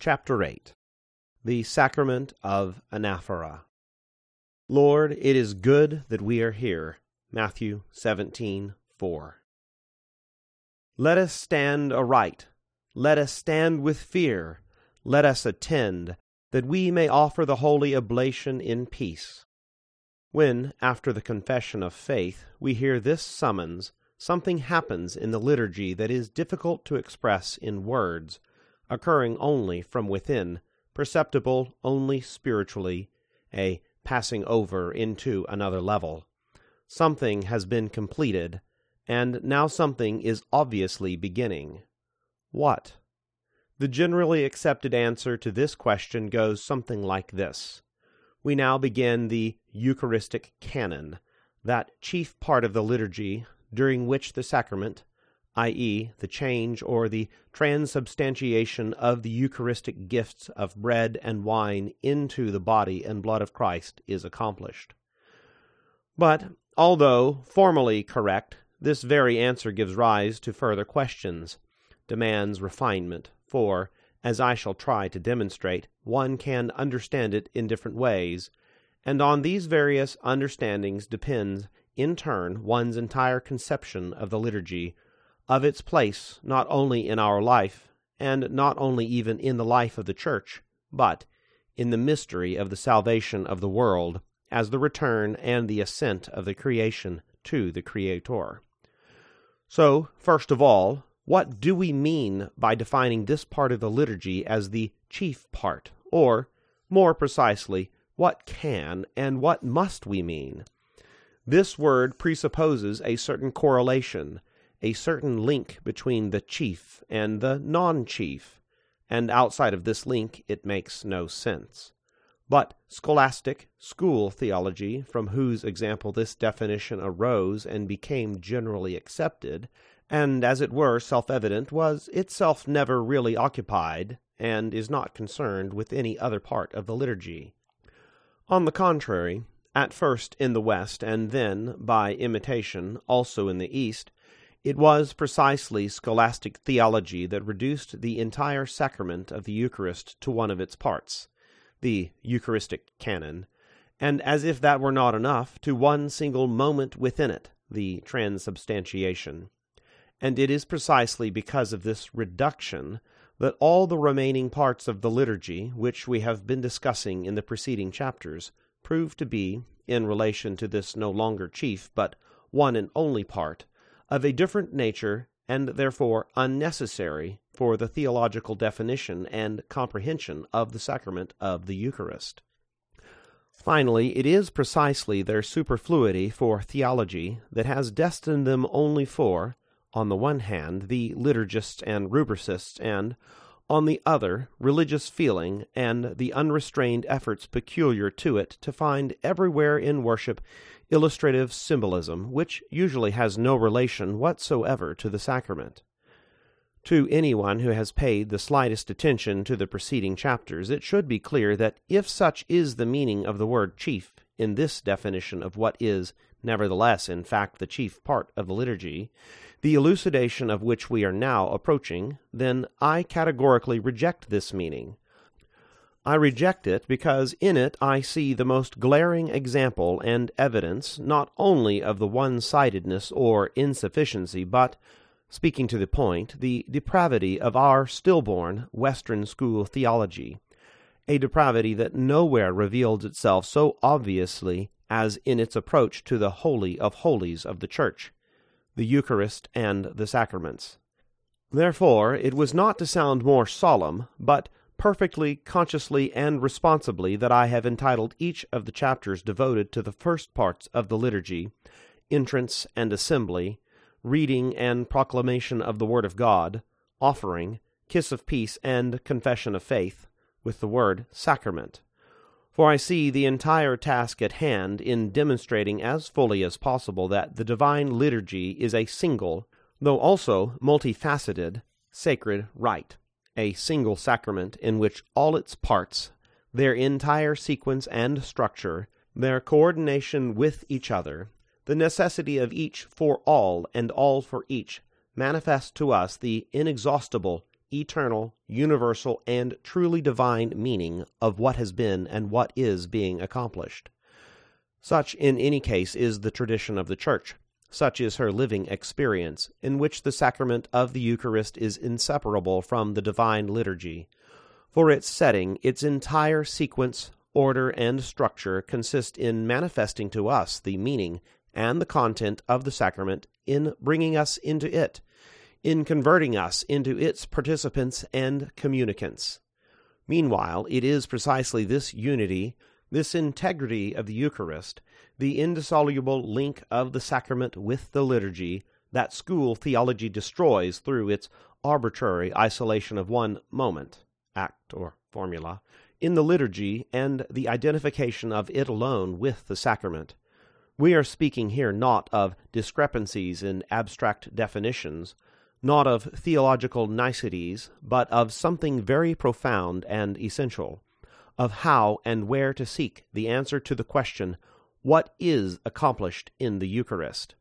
Chapter 8 The Sacrament of Anaphora Lord, it is good that we are here. Matthew 17:4 Let us stand aright. Let us stand with fear. Let us attend, that we may offer the holy oblation in peace. When, after the confession of faith, we hear this summons, something happens in the liturgy that is difficult to express in words, occurring only from within, perceptible only spiritually, a passing over into another level. Something has been completed, and now something is obviously beginning. What? The generally accepted answer to this question goes something like this. We now begin the Eucharistic canon, that chief part of the liturgy during which the sacrament, i.e., the change or the transubstantiation of the Eucharistic gifts of bread and wine into the body and blood of Christ, is accomplished. But, although formally correct, this very answer gives rise to further questions, demands refinement, for, as I shall try to demonstrate, one can understand it in different ways, and on these various understandings depends, in turn, one's entire conception of the liturgy, of its place not only in our life, and not only even in the life of the Church, but in the mystery of the salvation of the world, as the return and the ascent of the creation to the Creator. So, first of all, what do we mean by defining this part of the liturgy as the chief part? Or, more precisely, what can and what must we mean? This word presupposes a certain correlation, a certain link between the chief and the non chief, and outside of this link it makes no sense. But scholastic, school theology, from whose example this definition arose and became generally accepted, and as it were self evident, was itself never really occupied, and is not concerned with any other part of the liturgy. On the contrary, at first in the West, and then, by imitation, also in the East, it was precisely scholastic theology that reduced the entire sacrament of the Eucharist to one of its parts, the Eucharistic canon, and as if that were not enough, to one single moment within it, the transubstantiation. And it is precisely because of this reduction that all the remaining parts of the liturgy, which we have been discussing in the preceding chapters, prove to be, in relation to this no longer chief, but one and only part, of a different nature and therefore unnecessary for the theological definition and comprehension of the sacrament of the Eucharist. Finally, it is precisely their superfluity for theology that has destined them only for, on the one hand, the liturgists and rubricists, and, on the other, religious feeling and the unrestrained efforts peculiar to it to find everywhere in worship illustrative symbolism, which usually has no relation whatsoever to the sacrament. To anyone who has paid the slightest attention to the preceding chapters, it should be clear that if such is the meaning of the word chief in this definition of what is, nevertheless, in fact, the chief part of the liturgy, the elucidation of which we are now approaching, then I categorically reject this meaning. I reject it because in it I see the most glaring example and evidence not only of the one sidedness or insufficiency, but, speaking to the point, the depravity of our stillborn Western school theology, a depravity that nowhere reveals itself so obviously as in its approach to the Holy of Holies of the Church the Eucharist, and the sacraments. Therefore, it was not to sound more solemn, but perfectly, consciously, and responsibly that I have entitled each of the chapters devoted to the first parts of the liturgy, entrance and assembly, reading and proclamation of the Word of God, offering, kiss of peace, and confession of faith, with the word sacrament. For I see the entire task at hand in demonstrating as fully as possible that the divine liturgy is a single, though also multifaceted, sacred rite, a single sacrament in which all its parts, their entire sequence and structure, their coordination with each other, the necessity of each for all and all for each, manifest to us the inexhaustible, eternal, universal, and truly divine meaning of what has been and what is being accomplished. Such, in any case, is the tradition of the Church. Such is her living experience, in which the sacrament of the Eucharist is inseparable from the divine liturgy. For its setting, its entire sequence, order, and structure consist in manifesting to us the meaning and the content of the sacrament, in bringing us into it, in converting us into its participants and communicants. Meanwhile, it is precisely this unity, this integrity of the Eucharist, the indissoluble link of the sacrament with the liturgy, that school theology destroys through its arbitrary isolation of one moment, act, or formula, in the liturgy and the identification of it alone with the sacrament. We are speaking here not of discrepancies in abstract definitions, not of theological niceties, but of something very profound and essential, of how and where to seek the answer to the question, What is accomplished in the Eucharist?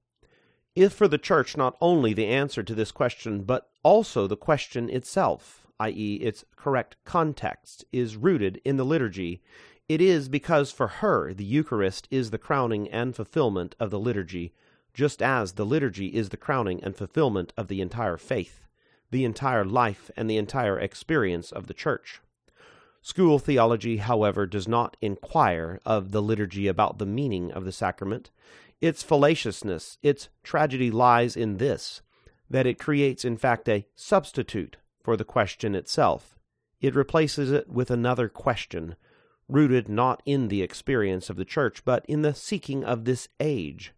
If for the Church not only the answer to this question, but also the question itself, i.e., its correct context, is rooted in the liturgy, it is because for her the Eucharist is the crowning and fulfillment of the liturgy, just as the liturgy is the crowning and fulfillment of the entire faith, the entire life, and the entire experience of the Church. School theology, however, does not inquire of the liturgy about the meaning of the sacrament. Its fallaciousness, its tragedy lies in this that it creates, in fact, a substitute for the question itself. It replaces it with another question rooted not in the experience of the church, but in the seeking of this age.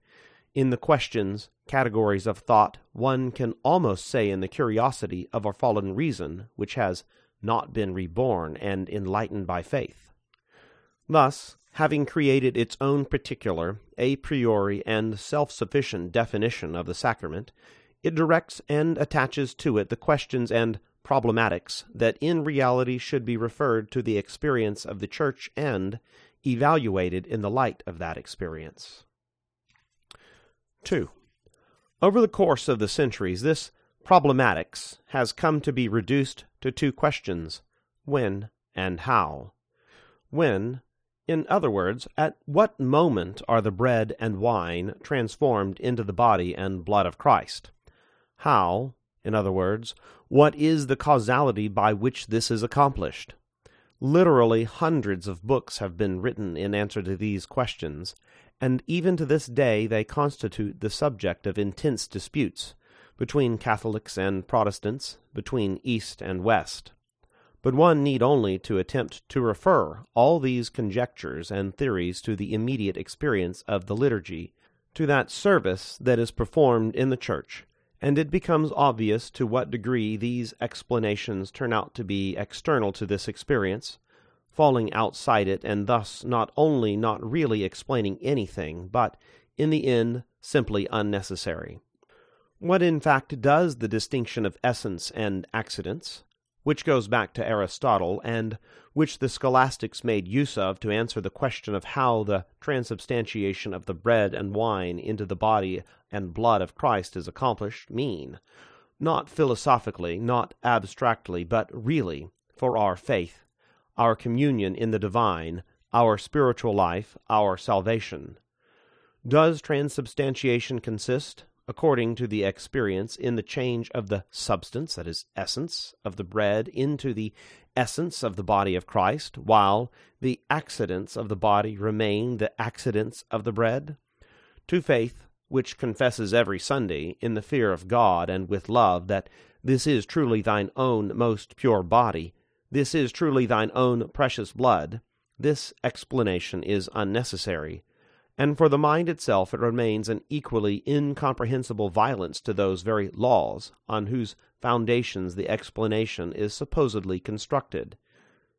In the questions, categories of thought, one can almost say in the curiosity of our fallen reason, which has not been reborn and enlightened by faith. Thus, having created its own particular, a priori, and self sufficient definition of the sacrament, it directs and attaches to it the questions and problematics that in reality should be referred to the experience of the Church and evaluated in the light of that experience. 2. Over the course of the centuries, this problematics has come to be reduced to two questions when and how. When, in other words, at what moment are the bread and wine transformed into the body and blood of Christ? How, in other words, what is the causality by which this is accomplished? Literally hundreds of books have been written in answer to these questions, and even to this day they constitute the subject of intense disputes between Catholics and Protestants, between East and West. But one need only to attempt to refer all these conjectures and theories to the immediate experience of the liturgy, to that service that is performed in the Church, and it becomes obvious to what degree these explanations turn out to be external to this experience, falling outside it, and thus not only not really explaining anything, but, in the end, simply unnecessary. What in fact does the distinction of essence and accidents, which goes back to Aristotle, and which the scholastics made use of to answer the question of how the transubstantiation of the bread and wine into the body and blood of Christ is accomplished, mean, not philosophically, not abstractly, but really, for our faith, our communion in the divine, our spiritual life, our salvation. Does transubstantiation consist, according to the experience, in the change of the substance, that is, essence, of the bread into the essence of the body of Christ, while the accidents of the body remain the accidents of the bread? To faith, which confesses every Sunday, in the fear of God and with love, that this is truly thine own most pure body, this is truly thine own precious blood, this explanation is unnecessary, and for the mind itself it remains an equally incomprehensible violence to those very laws on whose foundations the explanation is supposedly constructed.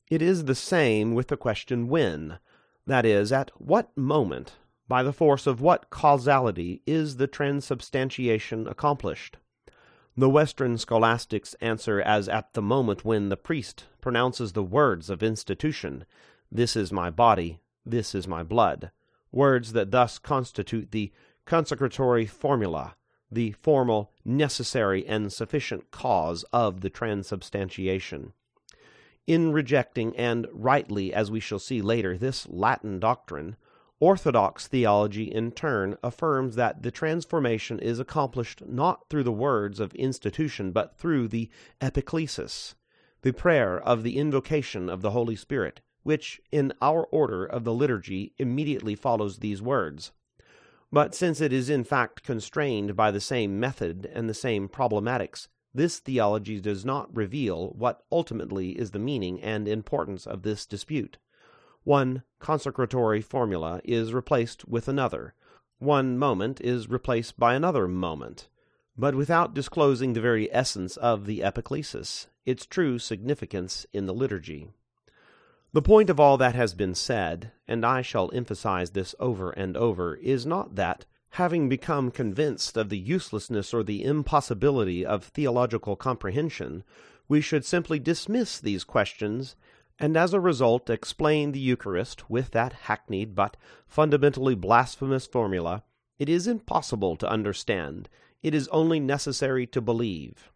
It is the same with the question when, that is, at what moment, by the force of what causality, is the transubstantiation accomplished? The Western scholastics answer as at the moment when the priest pronounces the words of institution, This is my body, this is my blood, words that thus constitute the consecratory formula, the formal, necessary, and sufficient cause of the transubstantiation. In rejecting, and rightly, as we shall see later, this Latin doctrine, Orthodox theology in turn affirms that the transformation is accomplished not through the words of institution, but through the epiclesis, the prayer of the invocation of the Holy Spirit, which, in our order of the liturgy, immediately follows these words. But since it is in fact constrained by the same method and the same problematics, this theology does not reveal what ultimately is the meaning and importance of this dispute. One consecratory formula is replaced with another, one moment is replaced by another moment, but without disclosing the very essence of the epiclesis, its true significance in the liturgy. The point of all that has been said, and I shall emphasize this over and over, is not that, having become convinced of the uselessness or the impossibility of theological comprehension, we should simply dismiss these questions and as a result explain the Eucharist with that hackneyed but fundamentally blasphemous formula, it is impossible to understand, it is only necessary to believe.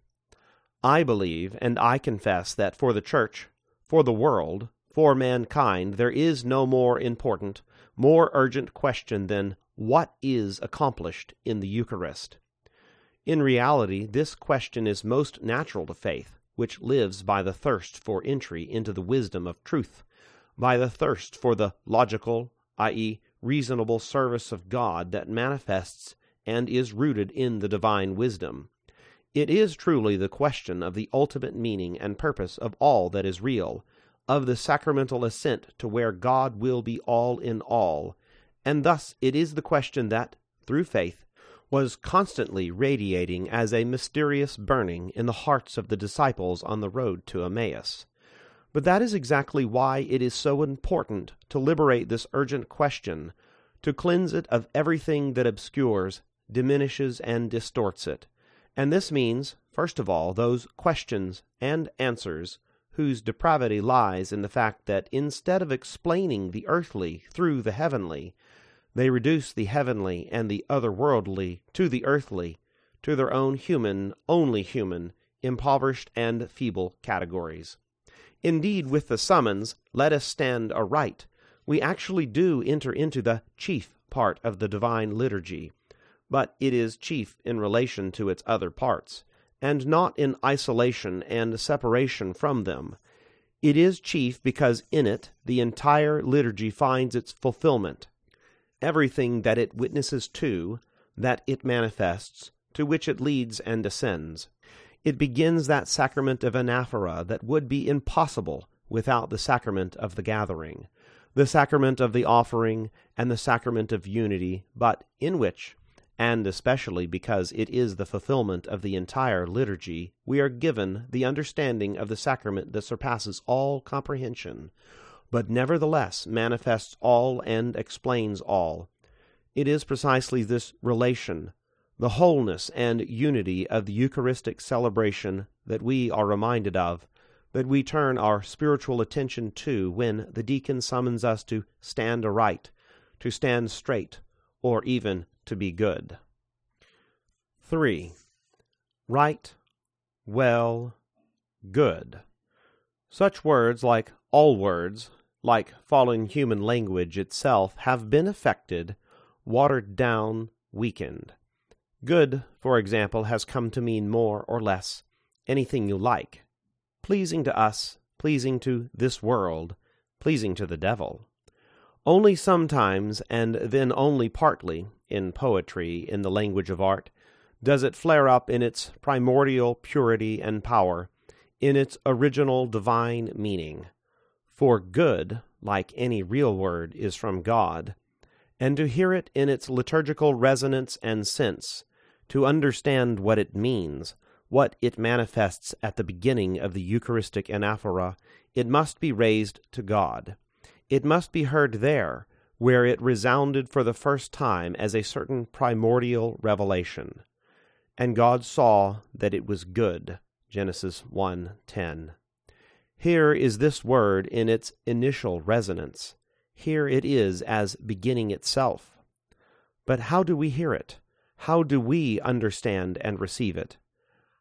I believe and I confess that for the Church, for the world, for mankind, there is no more important, more urgent question than what is accomplished in the Eucharist. In reality, this question is most natural to faith which lives by the thirst for entry into the wisdom of truth, by the thirst for the logical, i.e., reasonable service of God that manifests and is rooted in the divine wisdom. It is truly the question of the ultimate meaning and purpose of all that is real, of the sacramental ascent to where God will be all in all, and thus it is the question that, through faith, was constantly radiating as a mysterious burning in the hearts of the disciples on the road to Emmaus. But that is exactly why it is so important to liberate this urgent question, to cleanse it of everything that obscures, diminishes, and distorts it. And this means, first of all, those questions and answers whose depravity lies in the fact that instead of explaining the earthly through the heavenly, they reduce the heavenly and the otherworldly to the earthly, to their own human, only human, impoverished and feeble categories. Indeed, with the summons, Let us stand aright, we actually do enter into the chief part of the divine liturgy, but it is chief in relation to its other parts, and not in isolation and separation from them. It is chief because in it the entire liturgy finds its fulfillment everything that it witnesses to, that it manifests, to which it leads and ascends. It begins that sacrament of anaphora that would be impossible without the sacrament of the gathering, the sacrament of the offering, and the sacrament of unity, but in which, and especially because it is the fulfillment of the entire liturgy, we are given the understanding of the sacrament that surpasses all comprehension, but nevertheless manifests all and explains all. It is precisely this relation, the wholeness and unity of the Eucharistic celebration that we are reminded of, that we turn our spiritual attention to when the deacon summons us to stand aright, to stand straight, or even to be good. 3. Right, well, good. Such words like all words, like fallen human language itself, have been affected, watered down, weakened. Good, for example, has come to mean more or less anything you like. Pleasing to us, pleasing to this world, pleasing to the devil. Only sometimes, and then only partly, in poetry, in the language of art, does it flare up in its primordial purity and power, in its original divine meaning. For good, like any real word, is from God, and to hear it in its liturgical resonance and sense, to understand what it means, what it manifests at the beginning of the Eucharistic anaphora, it must be raised to God. It must be heard there, where it resounded for the first time as a certain primordial revelation. And God saw that it was good. Genesis 1:10. Here is this word in its initial resonance. Here it is as beginning itself. But how do we hear it? how do we understand and receive it?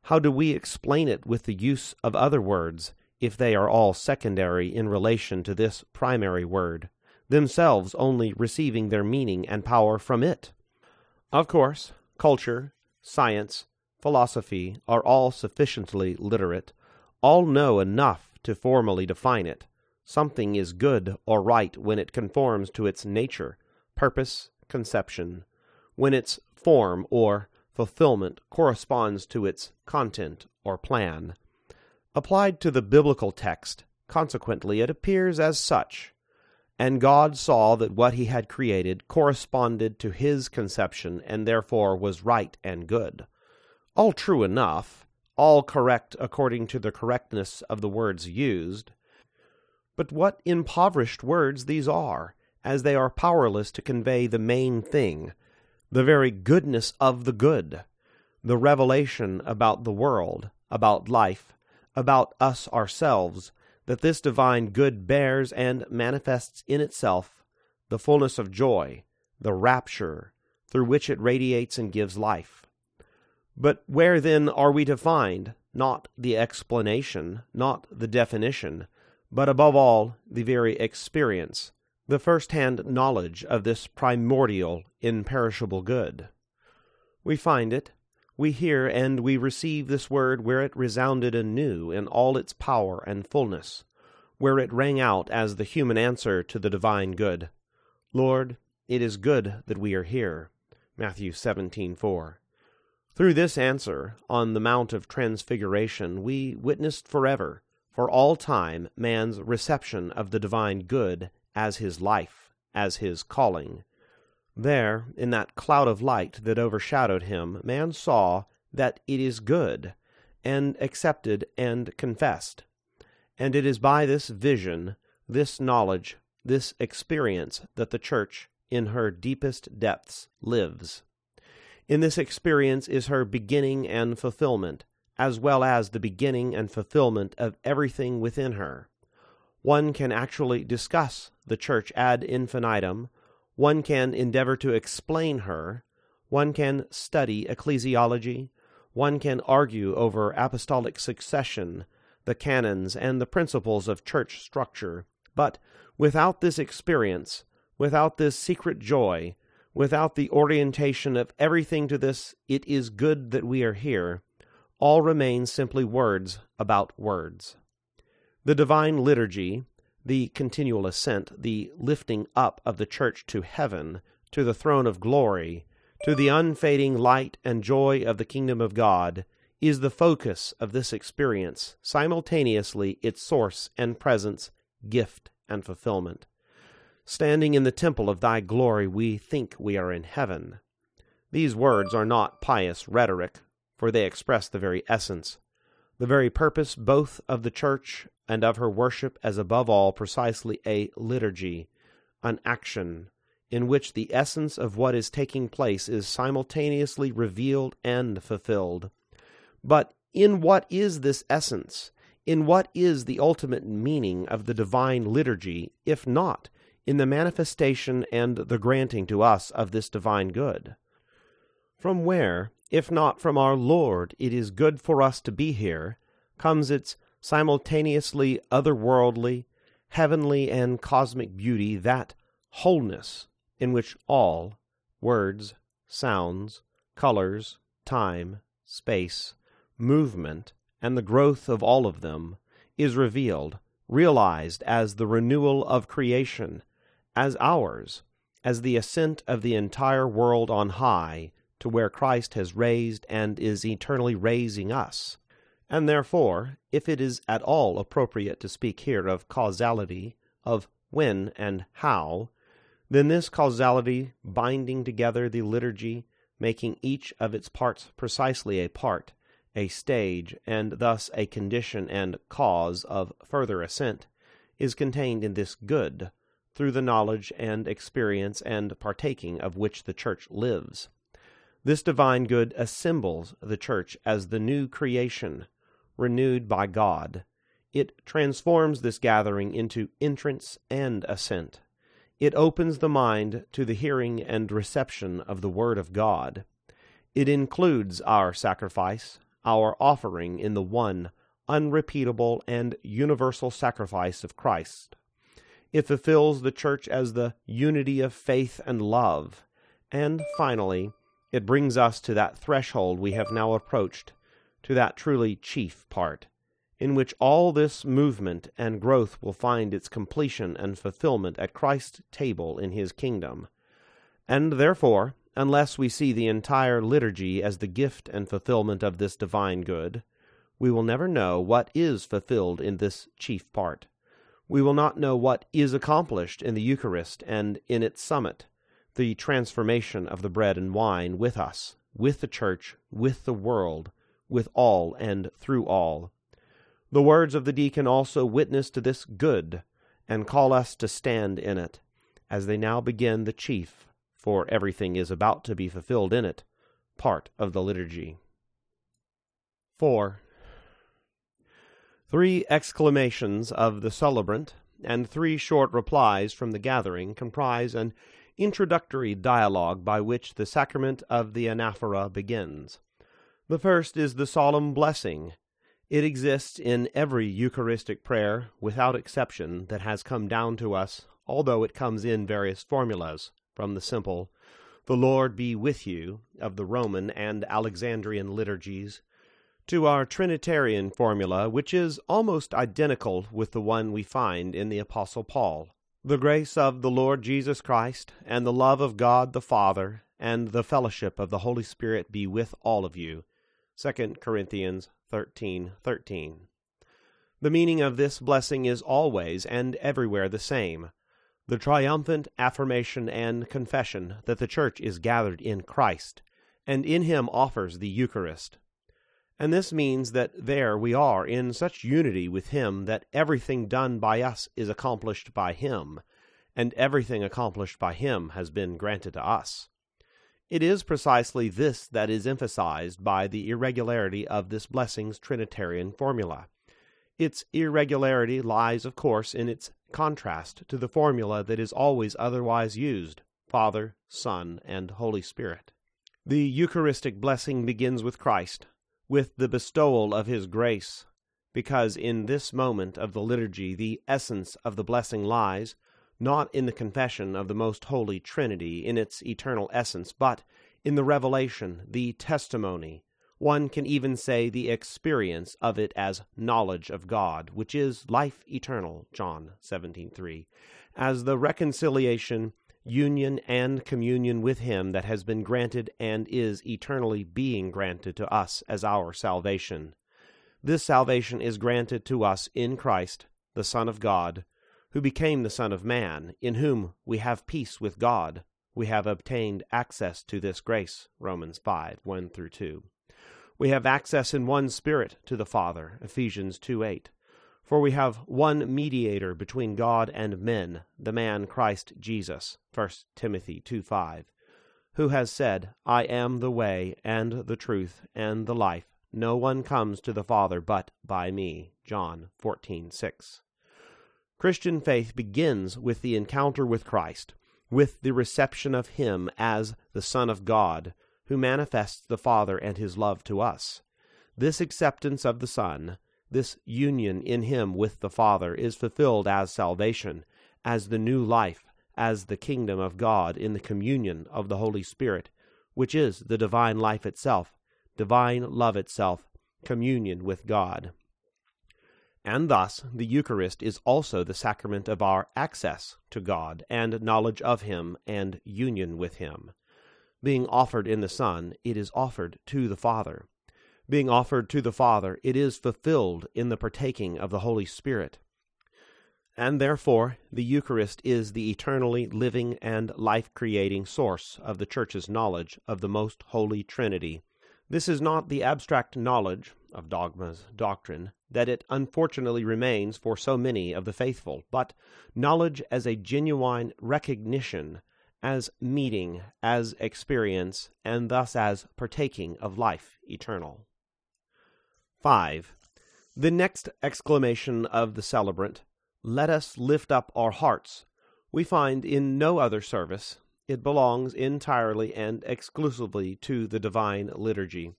How do we explain it with the use of other words, if they are all secondary in relation to this primary word, themselves only receiving their meaning and power from it? Of course, culture, science, philosophy are all sufficiently literate, all know enough to formally define it. Something is good or right when it conforms to its nature, purpose, conception, when its form or fulfillment corresponds to its content or plan. Applied to the biblical text, consequently, it appears as such. And God saw that what he had created corresponded to his conception, and therefore was right and good. All true enough, all correct according to the correctness of the words used. But what impoverished words these are, as they are powerless to convey the main thing, the very goodness of the good, the revelation about the world, about life, about us ourselves, that this divine good bears and manifests in itself the fullness of joy, the rapture, through which it radiates and gives life. But where then are we to find, not the explanation, not the definition, but above all the very experience, the first hand knowledge of this primordial, imperishable good. We find it, we hear and we receive this word where it resounded anew in all its power and fullness, where it rang out as the human answer to the divine good. Lord, it is good that we are here. Matthew 17:4. Through this answer, on the Mount of Transfiguration, we witnessed forever, for all time, man's reception of the divine good as his life, as his calling. There, in that cloud of light that overshadowed him, man saw that it is good, and accepted and confessed. And it is by this vision, this knowledge, this experience that the Church, in her deepest depths, lives. In this experience is her beginning and fulfillment, as well as the beginning and fulfillment of everything within her. One can actually discuss the Church ad infinitum, one can endeavor to explain her, one can study ecclesiology, one can argue over apostolic succession, the canons, and the principles of church structure, but without this experience, without this secret joy, without the orientation of everything to this, it is good that we are here, all remains simply words about words. The divine liturgy, the continual ascent, the lifting up of the church to heaven, to the throne of glory, to the unfading light and joy of the kingdom of God, is the focus of this experience, simultaneously its source and presence, gift and fulfillment. Standing in the temple of thy glory, we think we are in heaven. These words are not pious rhetoric, for they express the very essence the very purpose both of the church and of her worship as above all precisely a liturgy, an action, in which the essence of what is taking place is simultaneously revealed and fulfilled. But in what is this essence? In what is the ultimate meaning of the divine liturgy, if not in the manifestation and the granting to us of this divine good? From where, if not from our Lord, it is good for us to be here, comes its simultaneously otherworldly, heavenly, and cosmic beauty, that wholeness in which all words, sounds, colors, time, space, movement, and the growth of all of them is revealed, realized as the renewal of creation, as ours, as the ascent of the entire world on high to where Christ has raised and is eternally raising us. And therefore, if it is at all appropriate to speak here of causality, of when and how, then this causality binding together the liturgy, making each of its parts precisely a part, a stage, and thus a condition and cause of further ascent, is contained in this good, through the knowledge and experience and partaking of which the Church lives. This divine good assembles the church as the new creation, renewed by God. It transforms this gathering into entrance and ascent. It opens the mind to the hearing and reception of the Word of God. It includes our sacrifice, our offering in the one, unrepeatable, and universal sacrifice of Christ. It fulfills the church as the unity of faith and love. And finally, it brings us to that threshold we have now approached, to that truly chief part, in which all this movement and growth will find its completion and fulfillment at Christ's table in his kingdom. And therefore, unless we see the entire liturgy as the gift and fulfillment of this divine good, we will never know what is fulfilled in this chief part. We will not know what is accomplished in the Eucharist and in its summit the transformation of the bread and wine with us, with the church, with the world, with all and through all. The words of the deacon also witness to this good, and call us to stand in it, as they now begin the chief, for everything is about to be fulfilled in it, part of the liturgy. 4. Three exclamations of the celebrant and three short replies from the gathering comprise an introductory dialogue by which the sacrament of the anaphora begins. The first is the solemn blessing. It exists in every Eucharistic prayer, without exception, that has come down to us, although it comes in various formulas, from the simple, The Lord be with you, of the Roman and Alexandrian liturgies, to our Trinitarian formula, which is almost identical with the one we find in the Apostle Paul. The grace of the Lord Jesus Christ, and the love of God the Father, and the fellowship of the Holy Spirit be with all of you. 2 Corinthians 13:13. 13. The meaning of this blessing is always and everywhere the same. The triumphant affirmation and confession that the church is gathered in Christ, and in him offers the Eucharist. And this means that there we are in such unity with Him that everything done by us is accomplished by Him, and everything accomplished by Him has been granted to us. It is precisely this that is emphasized by the irregularity of this blessing's Trinitarian formula. Its irregularity lies, of course, in its contrast to the formula that is always otherwise used Father, Son, and Holy Spirit. The Eucharistic blessing begins with Christ, with the bestowal of his grace, because in this moment of the liturgy the essence of the blessing lies, not in the confession of the most holy Trinity in its eternal essence, but in the revelation, the testimony, one can even say the experience of it as knowledge of God, which is life eternal, John 17:3, as the reconciliation union and communion with Him that has been granted and is eternally being granted to us as our salvation. This salvation is granted to us in Christ, the Son of God, who became the Son of Man, in whom we have peace with God. We have obtained access to this grace. Romans 5 1 through 2. We have access in one Spirit to the Father. Ephesians 2 8. For we have one mediator between God and men, the man Christ Jesus, 1 Timothy 2 5, who has said, I am the way, and the truth, and the life. No one comes to the Father but by me. John fourteen six. Christian faith begins with the encounter with Christ, with the reception of Him as the Son of God, who manifests the Father and His love to us. This acceptance of the Son, this union in him with the Father is fulfilled as salvation, as the new life, as the kingdom of God in the communion of the Holy Spirit, which is the divine life itself, divine love itself, communion with God. And thus the Eucharist is also the sacrament of our access to God and knowledge of Him and union with Him. Being offered in the Son, it is offered to the Father being offered to the Father, it is fulfilled in the partaking of the Holy Spirit. And therefore, the Eucharist is the eternally living and life creating source of the Church's knowledge of the most holy Trinity. This is not the abstract knowledge of dogma's doctrine that it unfortunately remains for so many of the faithful, but knowledge as a genuine recognition, as meeting, as experience, and thus as partaking of life eternal. 5. The next exclamation of the celebrant, Let us lift up our hearts, we find in no other service, It belongs entirely and exclusively to the divine liturgy.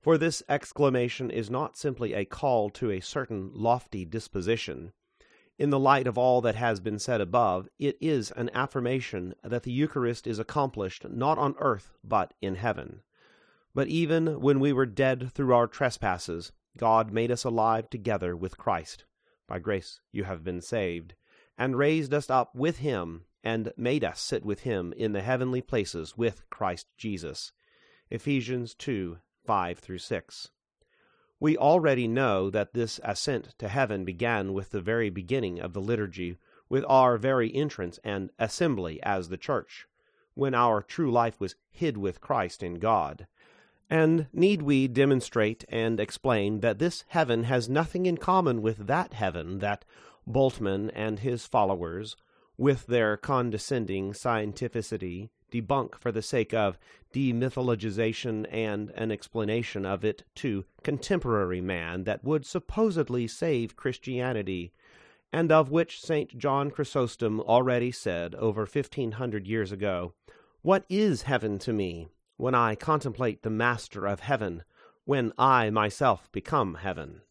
For this exclamation is not simply a call to a certain lofty disposition. In the light of all that has been said above, it is an affirmation that the Eucharist is accomplished not on earth but in heaven. But even when we were dead through our trespasses, God made us alive together with Christ. By grace you have been saved, and raised us up with him, and made us sit with him in the heavenly places with Christ Jesus. Ephesians 2 5 through 6. We already know that this ascent to heaven began with the very beginning of the liturgy, with our very entrance and assembly as the church, when our true life was hid with Christ in God. And need we demonstrate and explain that this heaven has nothing in common with that heaven that Bultmann and his followers, with their condescending scientificity, debunk for the sake of demythologization and an explanation of it to contemporary man that would supposedly save Christianity, and of which St. John Chrysostom already said over fifteen hundred years ago, What is heaven to me? When I contemplate the Master of heaven, when I myself become heaven.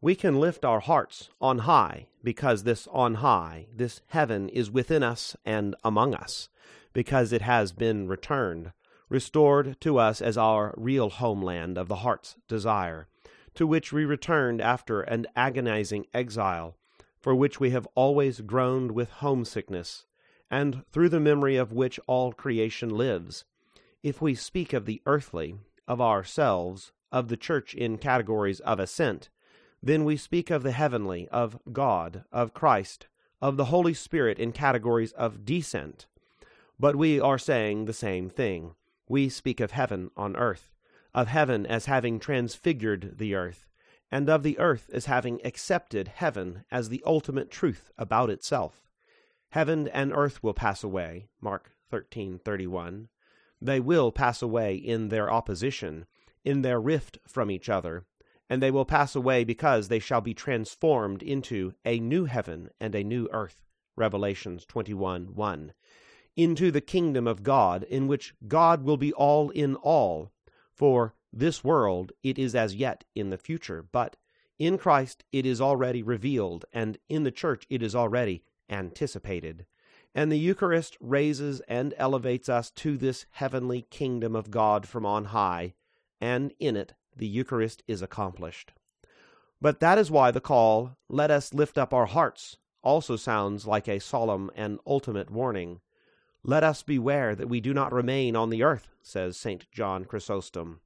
We can lift our hearts on high, because this on high, this heaven, is within us and among us, because it has been returned, restored to us as our real homeland of the heart's desire, to which we returned after an agonizing exile, for which we have always groaned with homesickness, and through the memory of which all creation lives if we speak of the earthly, of ourselves, of the church in categories of ascent, then we speak of the heavenly, of God, of Christ, of the Holy Spirit in categories of descent. But we are saying the same thing. We speak of heaven on earth, of heaven as having transfigured the earth, and of the earth as having accepted heaven as the ultimate truth about itself. Heaven and earth will pass away. Mark 13:31. They will pass away in their opposition, in their rift from each other, and they will pass away because they shall be transformed into a new heaven and a new earth. Revelations 21 1. Into the kingdom of God, in which God will be all in all. For this world it is as yet in the future, but in Christ it is already revealed, and in the church it is already anticipated and the Eucharist raises and elevates us to this heavenly kingdom of God from on high, and in it the Eucharist is accomplished. But that is why the call, Let us lift up our hearts, also sounds like a solemn and ultimate warning. Let us beware that we do not remain on the earth, says St. John Chrysostom.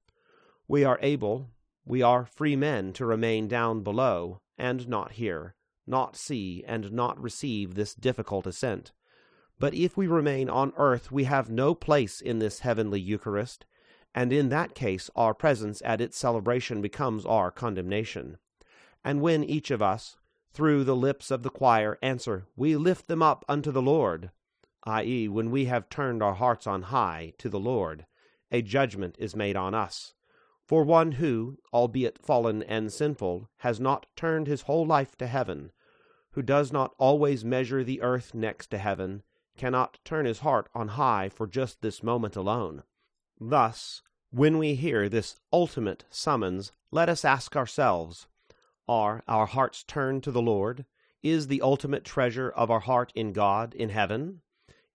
We are able, we are free men to remain down below, and not hear, not see, and not receive this difficult ascent. But if we remain on earth, we have no place in this heavenly Eucharist, and in that case our presence at its celebration becomes our condemnation. And when each of us, through the lips of the choir, answer, We lift them up unto the Lord, i.e., when we have turned our hearts on high to the Lord, a judgment is made on us. For one who, albeit fallen and sinful, has not turned his whole life to heaven, who does not always measure the earth next to heaven, cannot turn his heart on high for just this moment alone. Thus, when we hear this ultimate summons, let us ask ourselves Are our hearts turned to the Lord? Is the ultimate treasure of our heart in God in heaven?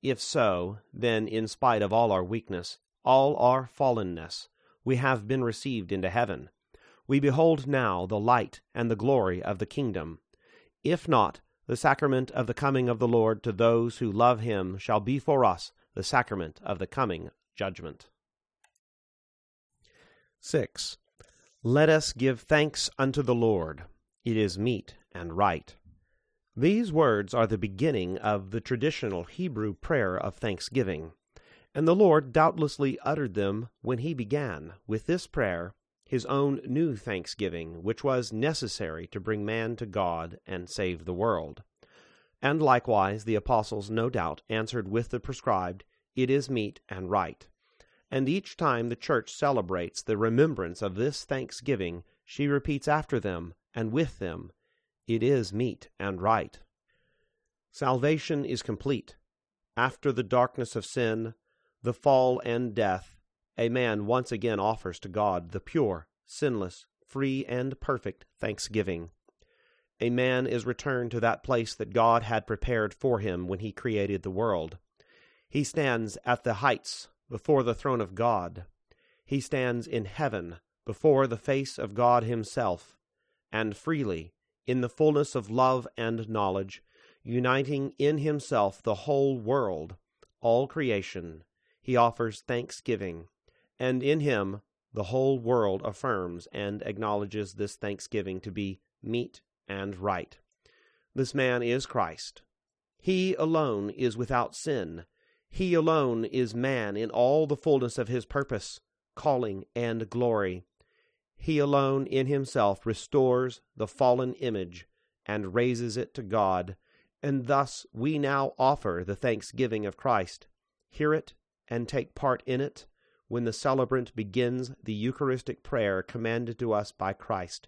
If so, then, in spite of all our weakness, all our fallenness, we have been received into heaven. We behold now the light and the glory of the kingdom. If not, the sacrament of the coming of the Lord to those who love him shall be for us the sacrament of the coming judgment. 6. Let us give thanks unto the Lord. It is meet and right. These words are the beginning of the traditional Hebrew prayer of thanksgiving, and the Lord doubtlessly uttered them when he began with this prayer his own new thanksgiving, which was necessary to bring man to God and save the world. And likewise the apostles, no doubt, answered with the prescribed, It is meet and right. And each time the church celebrates the remembrance of this thanksgiving, she repeats after them and with them, It is meet and right. Salvation is complete, After the darkness of sin, the fall, and death, a man once again offers to God the pure, sinless, free, and perfect thanksgiving. A man is returned to that place that God had prepared for him when he created the world. He stands at the heights before the throne of God. He stands in heaven before the face of God himself, and freely, in the fullness of love and knowledge, uniting in himself the whole world, all creation, he offers thanksgiving, and in him the whole world affirms and acknowledges this thanksgiving to be meet and right. This man is Christ. He alone is without sin. He alone is man in all the fullness of his purpose, calling, and glory. He alone in himself restores the fallen image and raises it to God, and thus we now offer the thanksgiving of Christ. Hear it and take part in it when the celebrant begins the Eucharistic prayer commanded to us by Christ,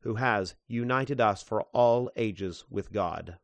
who has united us for all ages with God.